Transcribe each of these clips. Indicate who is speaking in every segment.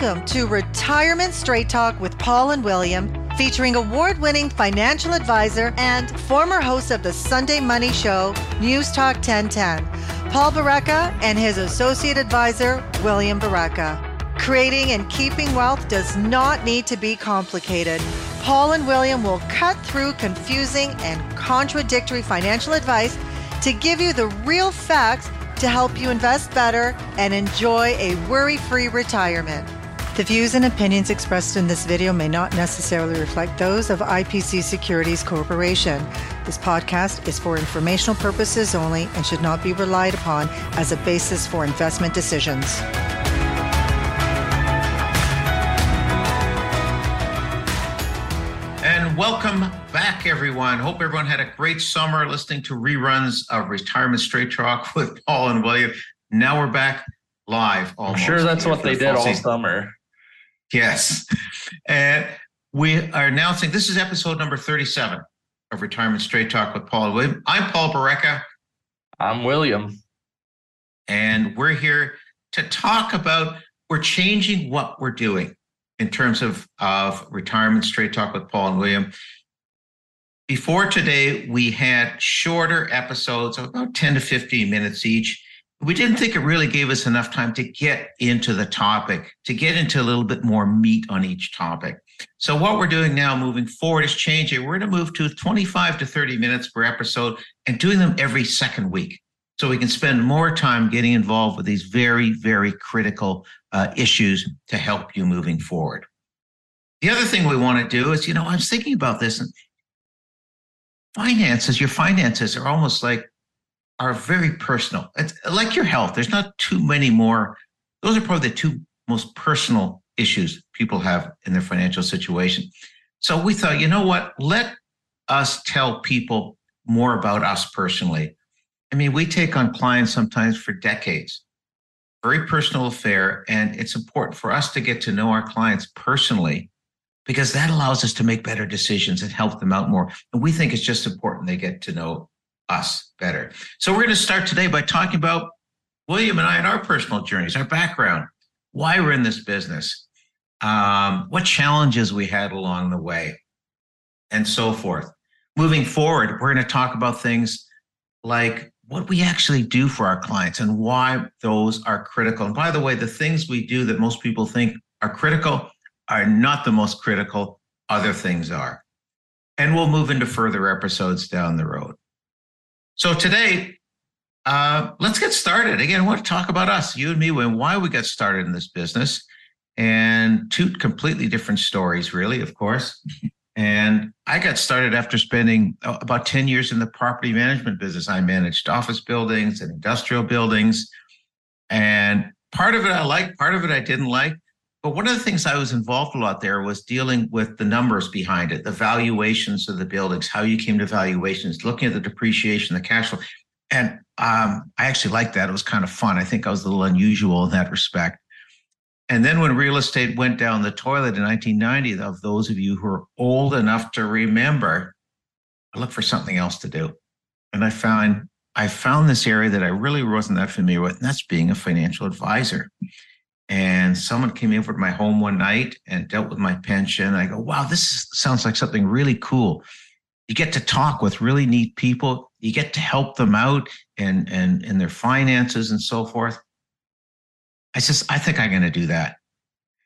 Speaker 1: Welcome to Retirement Straight Talk with Paul and William, featuring award winning financial advisor and former host of the Sunday Money Show, News Talk 1010, Paul Baraka, and his associate advisor, William Baraka. Creating and keeping wealth does not need to be complicated. Paul and William will cut through confusing and contradictory financial advice to give you the real facts to help you invest better and enjoy a worry free retirement. The views and opinions expressed in this video may not necessarily reflect those of IPC Securities Corporation. This podcast is for informational purposes only and should not be relied upon as a basis for investment decisions.
Speaker 2: And welcome back, everyone. Hope everyone had a great summer listening to reruns of Retirement Straight Talk with Paul and William. Now we're back live.
Speaker 3: Almost. I'm sure that's what they did all season. summer.
Speaker 2: Yes. And we are announcing this is episode number 37 of Retirement Straight Talk with Paul and William. I'm Paul Baraka.
Speaker 3: I'm William.
Speaker 2: And we're here to talk about we're changing what we're doing in terms of, of retirement straight talk with Paul and William. Before today, we had shorter episodes of about 10 to 15 minutes each. We didn't think it really gave us enough time to get into the topic, to get into a little bit more meat on each topic. So, what we're doing now moving forward is changing. We're going to move to 25 to 30 minutes per episode and doing them every second week. So, we can spend more time getting involved with these very, very critical uh, issues to help you moving forward. The other thing we want to do is, you know, I was thinking about this and finances, your finances are almost like are very personal. It's like your health. There's not too many more. Those are probably the two most personal issues people have in their financial situation. So we thought, you know what? Let us tell people more about us personally. I mean, we take on clients sometimes for decades very personal affair. And it's important for us to get to know our clients personally because that allows us to make better decisions and help them out more. And we think it's just important they get to know us better. So we're going to start today by talking about William and I and our personal journeys, our background, why we're in this business, um, what challenges we had along the way, and so forth. Moving forward, we're going to talk about things like what we actually do for our clients and why those are critical. And by the way, the things we do that most people think are critical are not the most critical, other things are. And we'll move into further episodes down the road. So today, uh, let's get started. Again, I want to talk about us, you and me, and why we got started in this business. And two completely different stories, really, of course. And I got started after spending uh, about 10 years in the property management business. I managed office buildings and industrial buildings. And part of it I liked, part of it I didn't like. But one of the things I was involved a lot there was dealing with the numbers behind it, the valuations of the buildings, how you came to valuations, looking at the depreciation, the cash flow. And um, I actually liked that. It was kind of fun. I think I was a little unusual in that respect. And then when real estate went down the toilet in 1990, of those of you who are old enough to remember, I looked for something else to do. And I found I found this area that I really wasn't that familiar with, and that's being a financial advisor. And someone came over to my home one night and dealt with my pension. I go, wow, this sounds like something really cool. You get to talk with really neat people. You get to help them out and and in their finances and so forth. I says, I think I'm going to do that.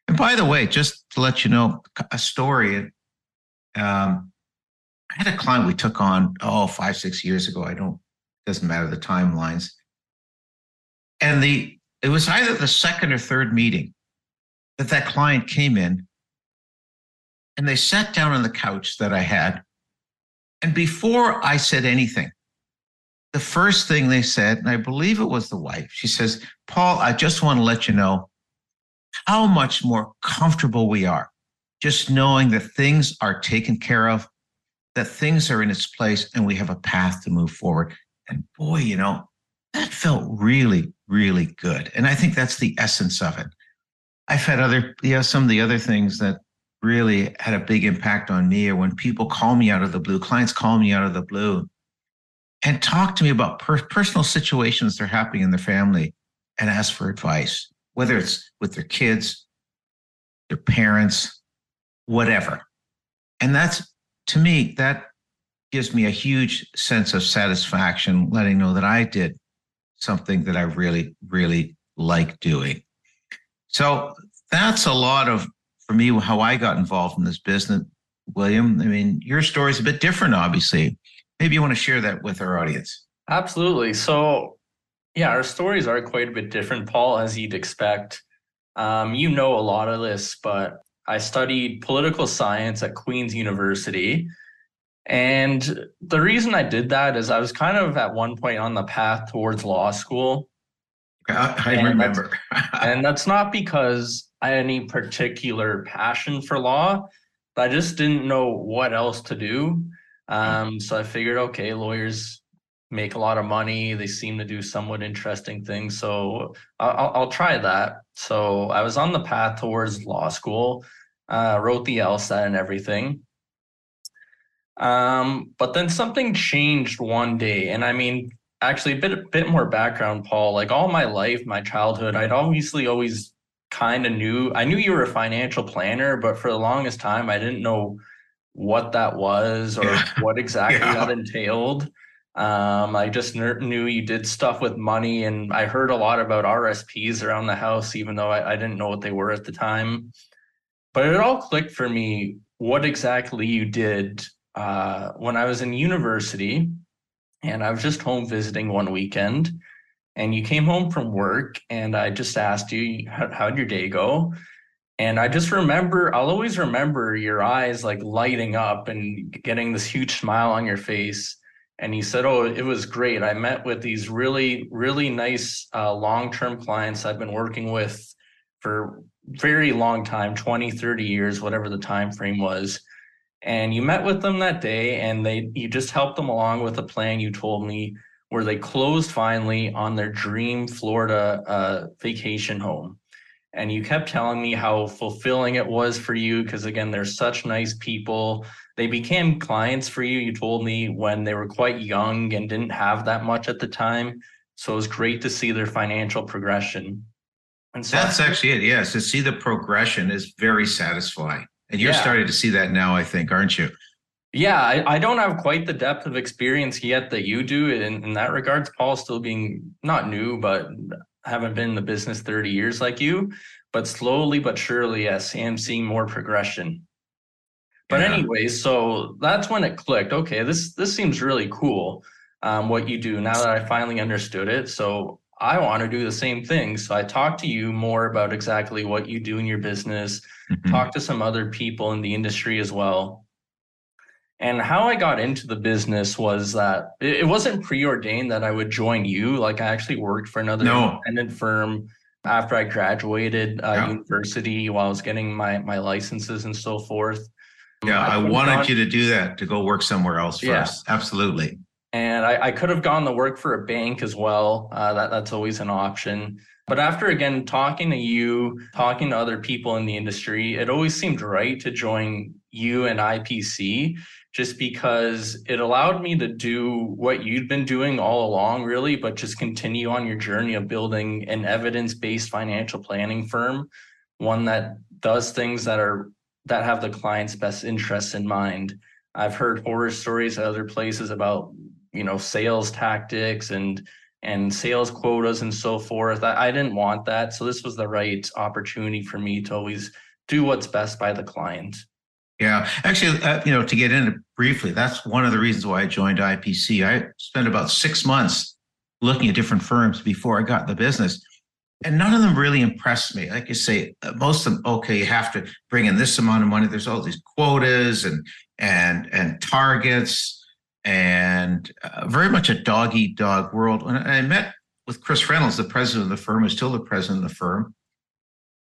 Speaker 2: And by the way, just to let you know a story, um, I had a client we took on, oh, five, six years ago. I don't, doesn't matter the timelines. And the, it was either the second or third meeting that that client came in and they sat down on the couch that I had. And before I said anything, the first thing they said, and I believe it was the wife, she says, Paul, I just want to let you know how much more comfortable we are just knowing that things are taken care of, that things are in its place, and we have a path to move forward. And boy, you know, that felt really, really good. And I think that's the essence of it. I've had other, know, some of the other things that really had a big impact on me are when people call me out of the blue, clients call me out of the blue and talk to me about per- personal situations that are happening in their family and ask for advice, whether it's with their kids, their parents, whatever. And that's to me, that gives me a huge sense of satisfaction, letting know that I did something that I really, really like doing. So that's a lot of, for me, how I got involved in this business. William, I mean, your story is a bit different, obviously. Maybe you want to share that with our audience.
Speaker 3: Absolutely. So, yeah, our stories are quite a bit different, Paul, as you'd expect. Um, you know a lot of this, but I studied political science at Queen's University. And the reason I did that is I was kind of at one point on the path towards law school.
Speaker 2: I, and remember.
Speaker 3: That's, and that's not because I had any particular passion for law, I just didn't know what else to do. Um, so I figured, okay, lawyers make a lot of money. They seem to do somewhat interesting things. So I'll, I'll try that. So I was on the path towards law school, uh, wrote the LSAT and everything. Um, but then something changed one day. And I mean, actually a bit, a bit more background, Paul, like all my life, my childhood, I'd obviously always kind of knew, I knew you were a financial planner, but for the longest time, I didn't know what that was or yeah. what exactly yeah. that entailed. Um, I just knew you did stuff with money, and I heard a lot about RSPs around the house, even though I, I didn't know what they were at the time. But it all clicked for me what exactly you did uh, when I was in university, and I was just home visiting one weekend, and you came home from work, and I just asked you, how, how'd your day go? And I just remember, I'll always remember your eyes like lighting up and getting this huge smile on your face and he said, "Oh, it was great. I met with these really, really nice uh, long-term clients I've been working with for very long time 20 30 years whatever the time frame was and you met with them that day and they you just helped them along with a plan you told me where they closed finally on their dream florida uh, vacation home. And you kept telling me how fulfilling it was for you because again they're such nice people. They became clients for you you told me when they were quite young and didn't have that much at the time. So it was great to see their financial progression.
Speaker 2: And so that's actually it yes to see the progression is very satisfying and you're yeah. starting to see that now i think aren't you
Speaker 3: yeah I, I, don't have quite the depth of experience yet that you do in, in that regards paul still being not new but haven't been in the business 30 years like you, but slowly but surely, yes, I'm seeing more progression. But yeah. anyway, so that's when it clicked. Okay, this this seems really cool. Um, what you do now that I finally understood it. So I want to do the same thing. So I talked to you more about exactly what you do in your business. Mm-hmm. Talk to some other people in the industry as well. And how I got into the business was that it wasn't preordained that I would join you. Like I actually worked for another no. independent firm after I graduated uh, yeah. university while I was getting my my licenses and so forth.
Speaker 2: Yeah, I, I wanted you to do that to go work somewhere else first. Yeah. Absolutely.
Speaker 3: And I, I, could have gone to work for a bank as well. Uh, that that's always an option. But after again talking to you, talking to other people in the industry, it always seemed right to join you and IPC just because it allowed me to do what you'd been doing all along, really, but just continue on your journey of building an evidence based financial planning firm, one that does things that are that have the client's best interests in mind. I've heard horror stories at other places about, you know, sales tactics and and sales quotas and so forth. I, I didn't want that. So this was the right opportunity for me to always do what's best by the client.
Speaker 2: Yeah, actually, uh, you know, to get into briefly, that's one of the reasons why I joined IPC. I spent about six months looking at different firms before I got the business, and none of them really impressed me. Like you say, uh, most of them, okay, you have to bring in this amount of money. There's all these quotas and and and targets, and uh, very much a dog eat dog world. When I met with Chris Reynolds, the president of the firm, is still the president of the firm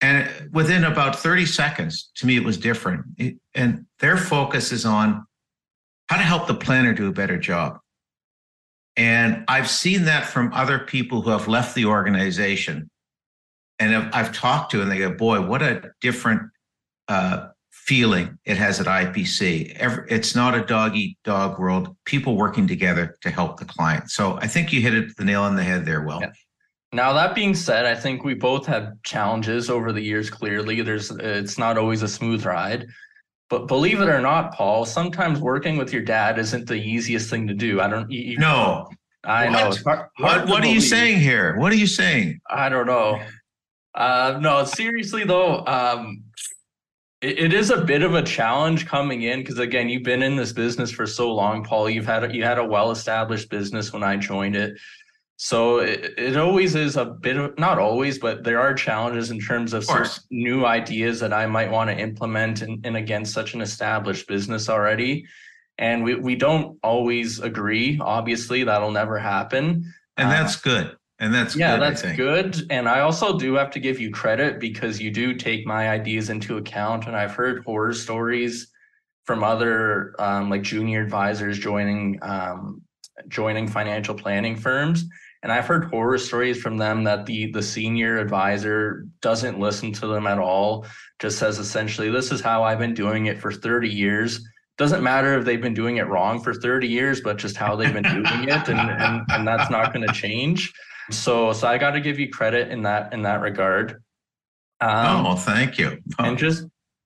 Speaker 2: and within about 30 seconds, to me, it was different. It, and their focus is on how to help the planner do a better job. And I've seen that from other people who have left the organization. And I've, I've talked to, and they go, boy, what a different uh, feeling it has at IPC. Every, it's not a dog eat dog world, people working together to help the client. So I think you hit it the nail on the head there, Will. Yeah.
Speaker 3: Now that being said, I think we both have challenges over the years. Clearly, there's it's not always a smooth ride. But believe it or not, Paul, sometimes working with your dad isn't the easiest thing to do. I don't. You,
Speaker 2: no,
Speaker 3: I
Speaker 2: what?
Speaker 3: know.
Speaker 2: Hard, what? What are you saying here? What are you saying?
Speaker 3: I don't know. Uh, no, seriously though, um, it, is a bit of a challenge coming in because again, you've been in this business for so long, Paul. You've had a, you had a well established business when I joined it. So it, it always is a bit of not always, but there are challenges in terms of, of new ideas that I might want to implement and, and against such an established business already. And we, we don't always agree. Obviously, that'll never happen.
Speaker 2: And that's uh, good. And that's
Speaker 3: yeah,
Speaker 2: good,
Speaker 3: that's good. And I also do have to give you credit because you do take my ideas into account. And I've heard horror stories from other um, like junior advisors joining um, joining financial planning firms and I've heard horror stories from them that the the senior advisor doesn't listen to them at all, just says essentially, this is how I've been doing it for 30 years. Doesn't matter if they've been doing it wrong for 30 years, but just how they've been doing it. And, and, and that's not going to change. So so I got to give you credit in that in that regard.
Speaker 2: Um, oh, thank you.
Speaker 3: Oh. And just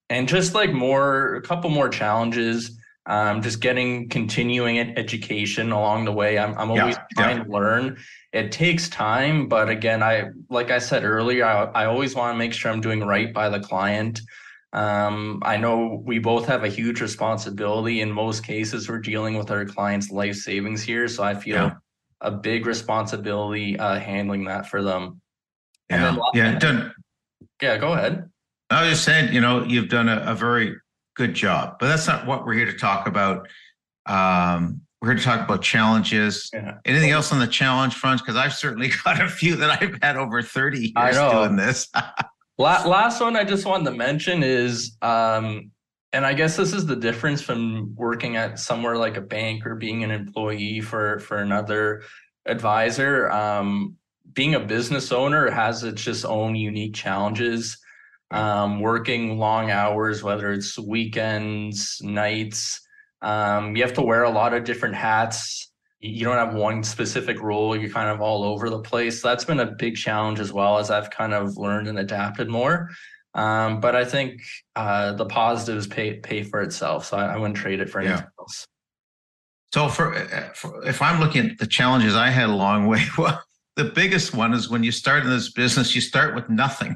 Speaker 3: and just like more a couple more challenges um, just getting continuing education along the way. I'm, I'm always yeah, trying yeah. to learn. It takes time, but again, I like I said earlier, I, I always want to make sure I'm doing right by the client. Um, I know we both have a huge responsibility. In most cases, we're dealing with our clients' life savings here, so I feel yeah. A big responsibility uh, handling that for them.
Speaker 2: Yeah, yeah, done.
Speaker 3: Yeah, go ahead.
Speaker 2: I was just saying, you know, you've done a, a very good job. But that's not what we're here to talk about. Um, we're here to talk about challenges. Yeah. Anything else on the challenge front? Because I've certainly got a few that I've had over 30 years doing this.
Speaker 3: Last one I just wanted to mention is, um, and I guess this is the difference from working at somewhere like a bank or being an employee for for another advisor. Um, being a business owner has its just own unique challenges um, working long hours, whether it's weekends, nights. Um, you have to wear a lot of different hats. You don't have one specific role. You're kind of all over the place. That's been a big challenge as well as I've kind of learned and adapted more. Um, but I think uh, the positives pay pay for itself. So I, I wouldn't trade it for anything yeah. else.
Speaker 2: So for, uh, for, if I'm looking at the challenges I had along the way, well, the biggest one is when you start in this business, you start with nothing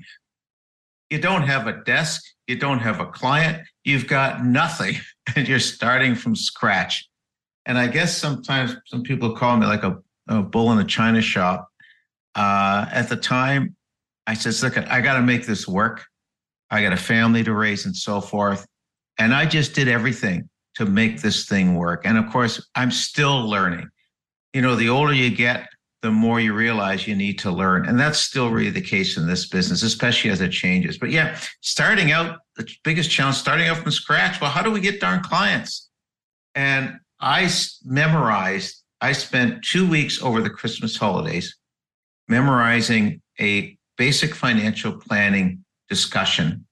Speaker 2: you don't have a desk, you don't have a client, you've got nothing, and you're starting from scratch. And I guess sometimes some people call me like a, a bull in a china shop. Uh, at the time, I said, "Look, I got to make this work. I got a family to raise and so forth." And I just did everything to make this thing work. And of course, I'm still learning. You know, the older you get, the more you realize you need to learn. And that's still really the case in this business, especially as it changes. But yeah, starting out, the biggest challenge, starting out from scratch. Well, how do we get darn clients? And I memorized, I spent two weeks over the Christmas holidays memorizing a basic financial planning discussion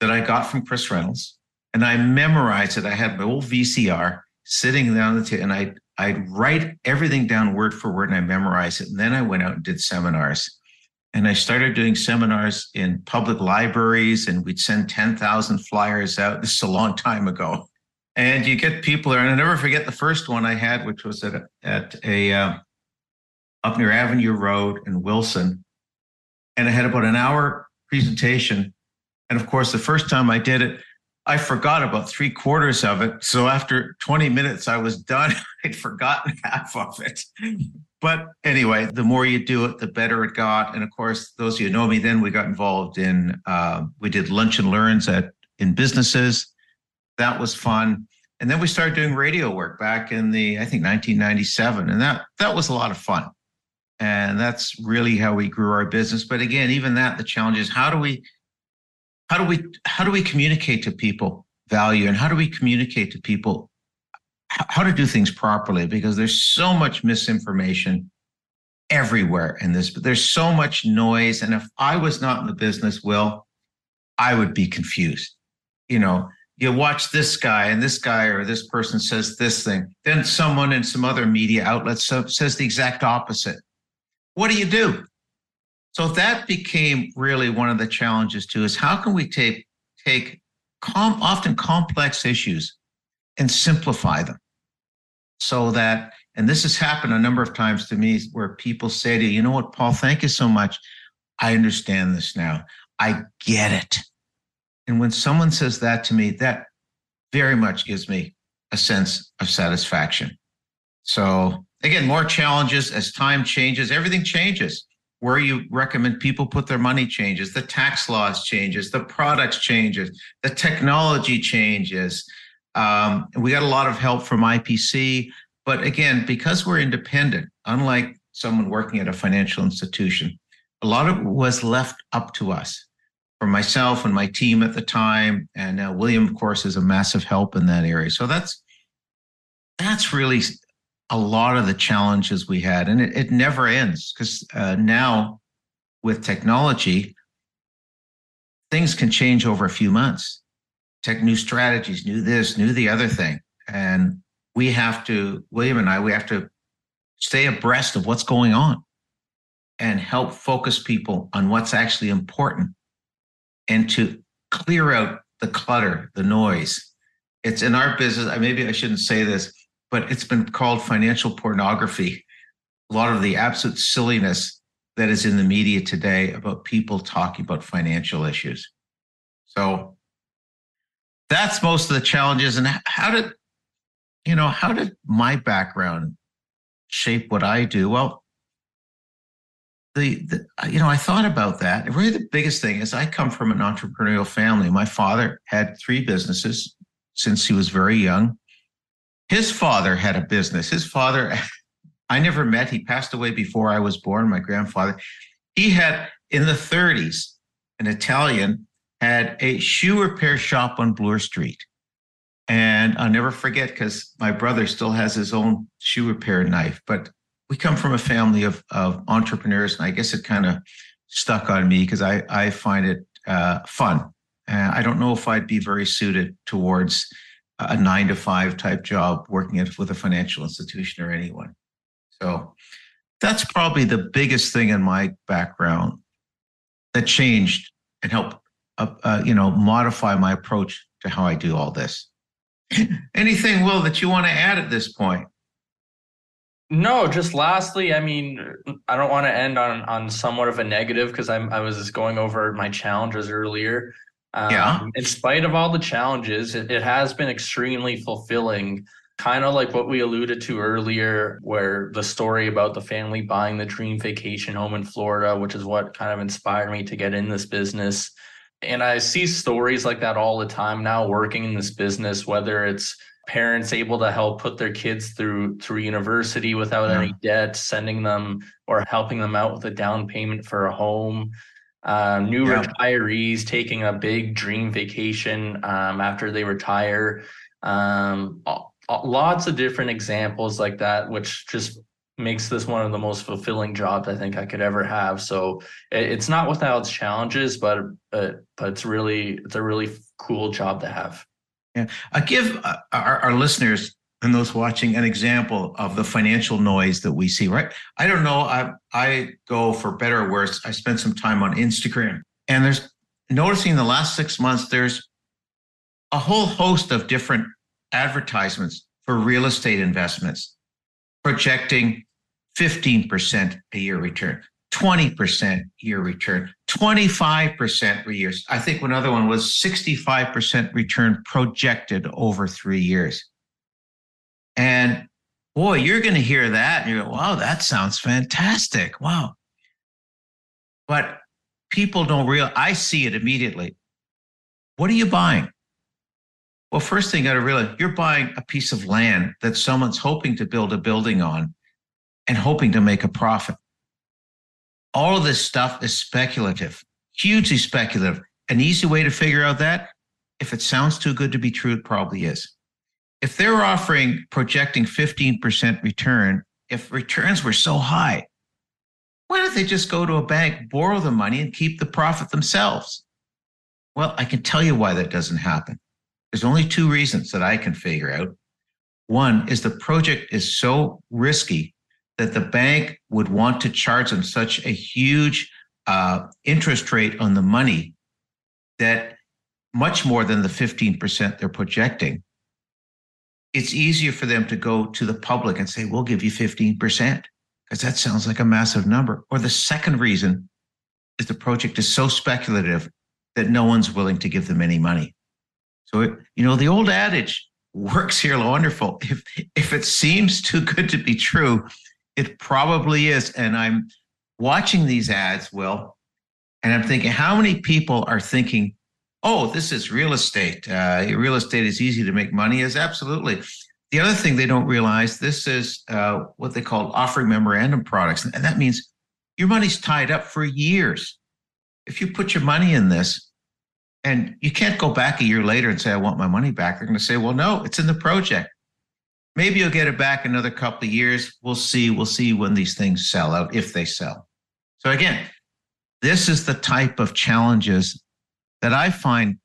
Speaker 2: that I got from Chris Reynolds. And I memorized it. I had my old VCR sitting down the table and I I'd write everything down word for word and I memorized it. And then I went out and did seminars. And I started doing seminars in public libraries and we'd send 10,000 flyers out. This is a long time ago. And you get people there. And I never forget the first one I had, which was at, at a, uh, up near Avenue Road in Wilson. And I had about an hour presentation. And of course, the first time I did it, I forgot about three quarters of it. So after 20 minutes, I was done. I'd forgotten half of it. But anyway, the more you do it, the better it got. And of course, those of you who know me, then we got involved in, uh, we did lunch and learns at in businesses. That was fun. And then we started doing radio work back in the, I think 1997. And that, that was a lot of fun. And that's really how we grew our business. But again, even that, the challenge is how do we how do we how do we communicate to people value and how do we communicate to people how to do things properly? Because there's so much misinformation everywhere in this but there's so much noise. And if i was not in the business will i would be confused. You know you watch this guy and this guy or this person says this thing. Then someone in some other media outlet says the exact opposite what do you do So that became really one of the challenges too is how can we take take com- often complex issues and simplify them so that and this has happened a number of times to me where people say to you, you know what, Paul, thank you so much. I understand this now. I get it. And when someone says that to me, that very much gives me a sense of satisfaction. So again, more challenges as time changes, everything changes. Where you recommend people put their money changes, the tax laws changes, the products changes, the technology changes. Um, we got a lot of help from IPC, but again, because we're independent, unlike someone working at a financial institution, a lot of it was left up to us for myself and my team at the time. And uh, William, of course, is a massive help in that area. So that's that's really a lot of the challenges we had, and it, it never ends because uh, now with technology, things can change over a few months. Tech new strategies, new this, new the other thing, and we have to. William and I, we have to stay abreast of what's going on and help focus people on what's actually important and to clear out the clutter, the noise. It's in our business. Maybe I shouldn't say this, but it's been called financial pornography. A lot of the absolute silliness that is in the media today about people talking about financial issues. So that's most of the challenges. And how did, you know, how did my background shape what I do? Well, the, the, you know i thought about that really the biggest thing is i come from an entrepreneurial family my father had three businesses since he was very young his father had a business. His father i never met. He passed away before i was born my grandfather. He had in the 30s an italian had a shoe repair shop on bloor street. And i'll never forget because my brother still has his own shoe repair knife but we come from a family of, of entrepreneurs, and I guess it kind of stuck on me because I, I find it uh, fun. Uh, I don't know if I'd be very suited towards a nine to five type job working with a financial institution or anyone. So that's probably the biggest thing in my background that changed and helped, uh, uh, you know, modify my approach to how I do all this. Anything, Will, that you want to add at this point?
Speaker 3: No, just lastly, I mean, I don't want to end on on somewhat of a negative because I'm I was just going over my challenges earlier.
Speaker 2: Um, yeah.
Speaker 3: In spite of all the challenges, it, it has been extremely fulfilling. Kind of like what we alluded to earlier, where the story about the family buying the dream vacation home in Florida, which is what kind of inspired me to get in this business. And I see stories like that all the time now working in this business, whether it's parents able to help put their kids through through university without yeah. any debt sending them or helping them out with a down payment for a home uh, new yeah. retirees taking a big dream vacation um, after they retire um, lots of different examples like that which just makes this one of the most fulfilling jobs I think I could ever have. So it's not without its challenges, but but but it's really it's a really cool job to have.
Speaker 2: Yeah, I give uh, our, our listeners and those watching an example of the financial noise that we see. Right? I don't know. I I go for better or worse. I spent some time on Instagram, and there's noticing the last six months. There's a whole host of different advertisements for real estate investments, projecting 15% a year return, 20% year return, 25% per year. I think another one was 65% return projected over three years. And boy, you're going to hear that and you go, wow, that sounds fantastic. Wow. But people don't real I see it immediately. What are you buying? Well, first thing you got to realize you're buying a piece of land that someone's hoping to build a building on and hoping to make a profit all of this stuff is speculative, hugely speculative. An easy way to figure out that, if it sounds too good to be true, it probably is. If they're offering projecting 15% return, if returns were so high, why don't they just go to a bank, borrow the money, and keep the profit themselves? Well, I can tell you why that doesn't happen. There's only two reasons that I can figure out. One is the project is so risky that the bank would want to charge them such a huge uh, interest rate on the money that much more than the 15% they're projecting, it's easier for them to go to the public and say, we'll give you 15%, because that sounds like a massive number. Or the second reason is the project is so speculative that no one's willing to give them any money. So, it, you know, the old adage works here wonderful. If, if it seems too good to be true, it probably is. And I'm watching these ads, Will, and I'm thinking, how many people are thinking, oh, this is real estate. Uh, real estate is easy to make money. Is absolutely. The other thing they don't realize this is uh, what they call offering memorandum products, and that means your money's tied up for years. If you put your money in this, and you can't go back a year later and say, I want my money back. They're going to say, well, no, it's in the project. Maybe you'll get it back another couple of years. We'll see. We'll see when these things sell out, if they sell. So, again, this is the type of challenges that I find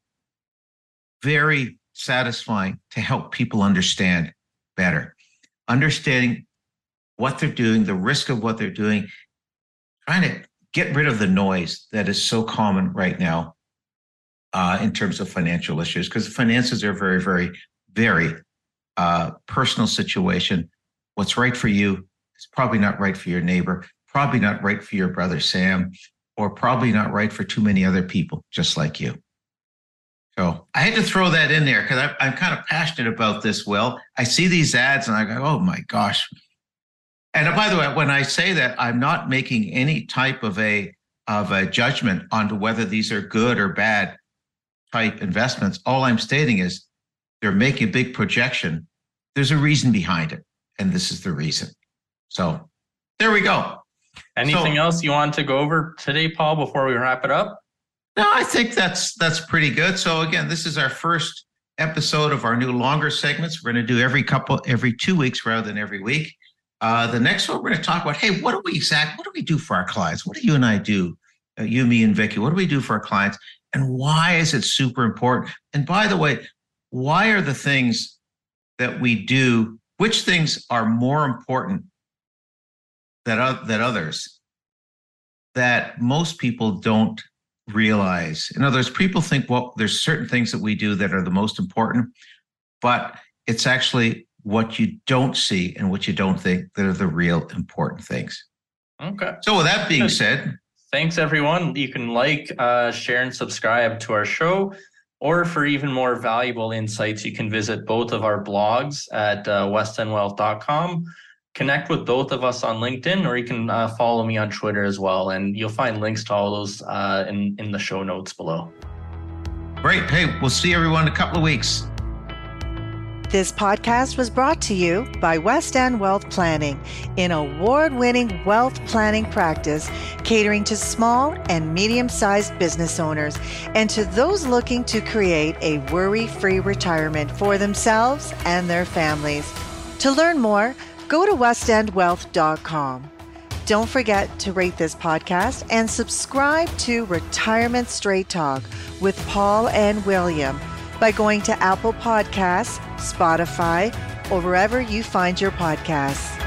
Speaker 2: very satisfying to help people understand better. Understanding what they're doing, the risk of what they're doing, trying to get rid of the noise that is so common right now uh, in terms of financial issues, because finances are very, very, very uh, personal situation. What's right for you is probably not right for your neighbor, probably not right for your brother Sam, or probably not right for too many other people just like you. So I had to throw that in there because I'm kind of passionate about this, Will. I see these ads and I go, oh my gosh. And uh, by the way, when I say that, I'm not making any type of a of a judgment onto whether these are good or bad type investments. All I'm stating is they're making a big projection. There's a reason behind it, and this is the reason. So there we go.
Speaker 3: Anything so, else you want to go over today, Paul, before we wrap it up?
Speaker 2: No, I think that's that's pretty good. So again, this is our first episode of our new longer segments. We're going to do every couple every two weeks rather than every week. Uh, the next one we're going to talk about. Hey, what do we exact? What do we do for our clients? What do you and I do? Uh, you, me, and Vicky. What do we do for our clients? And why is it super important? And by the way, why are the things that we do? Which things are more important that that others that most people don't realize. In other words, people think, well, there's certain things that we do that are the most important, but it's actually what you don't see and what you don't think that are the real important things.
Speaker 3: Okay.
Speaker 2: So with that being said,
Speaker 3: thanks everyone. You can like, uh, share, and subscribe to our show. Or for even more valuable insights, you can visit both of our blogs at uh, westendwealth.com connect with both of us on LinkedIn, or you can uh, follow me on Twitter as well. And you'll find links to all those uh, in, in the show notes below.
Speaker 2: Great. Hey, we'll see everyone in a couple of weeks.
Speaker 1: This podcast was brought to you by West End Wealth Planning, an award winning wealth planning practice catering to small and medium sized business owners and to those looking to create a worry free retirement for themselves and their families. To learn more, go to westendwealth.com. Don't forget to rate this podcast and subscribe to Retirement Straight Talk with Paul and William by going to Apple Podcasts, Spotify, or wherever you find your podcasts.